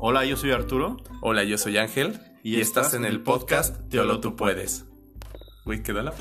Hola, yo soy Arturo. Hola, yo soy Ángel. Y, estás en el podcast Teolo Tú Puedes. Güey, queda la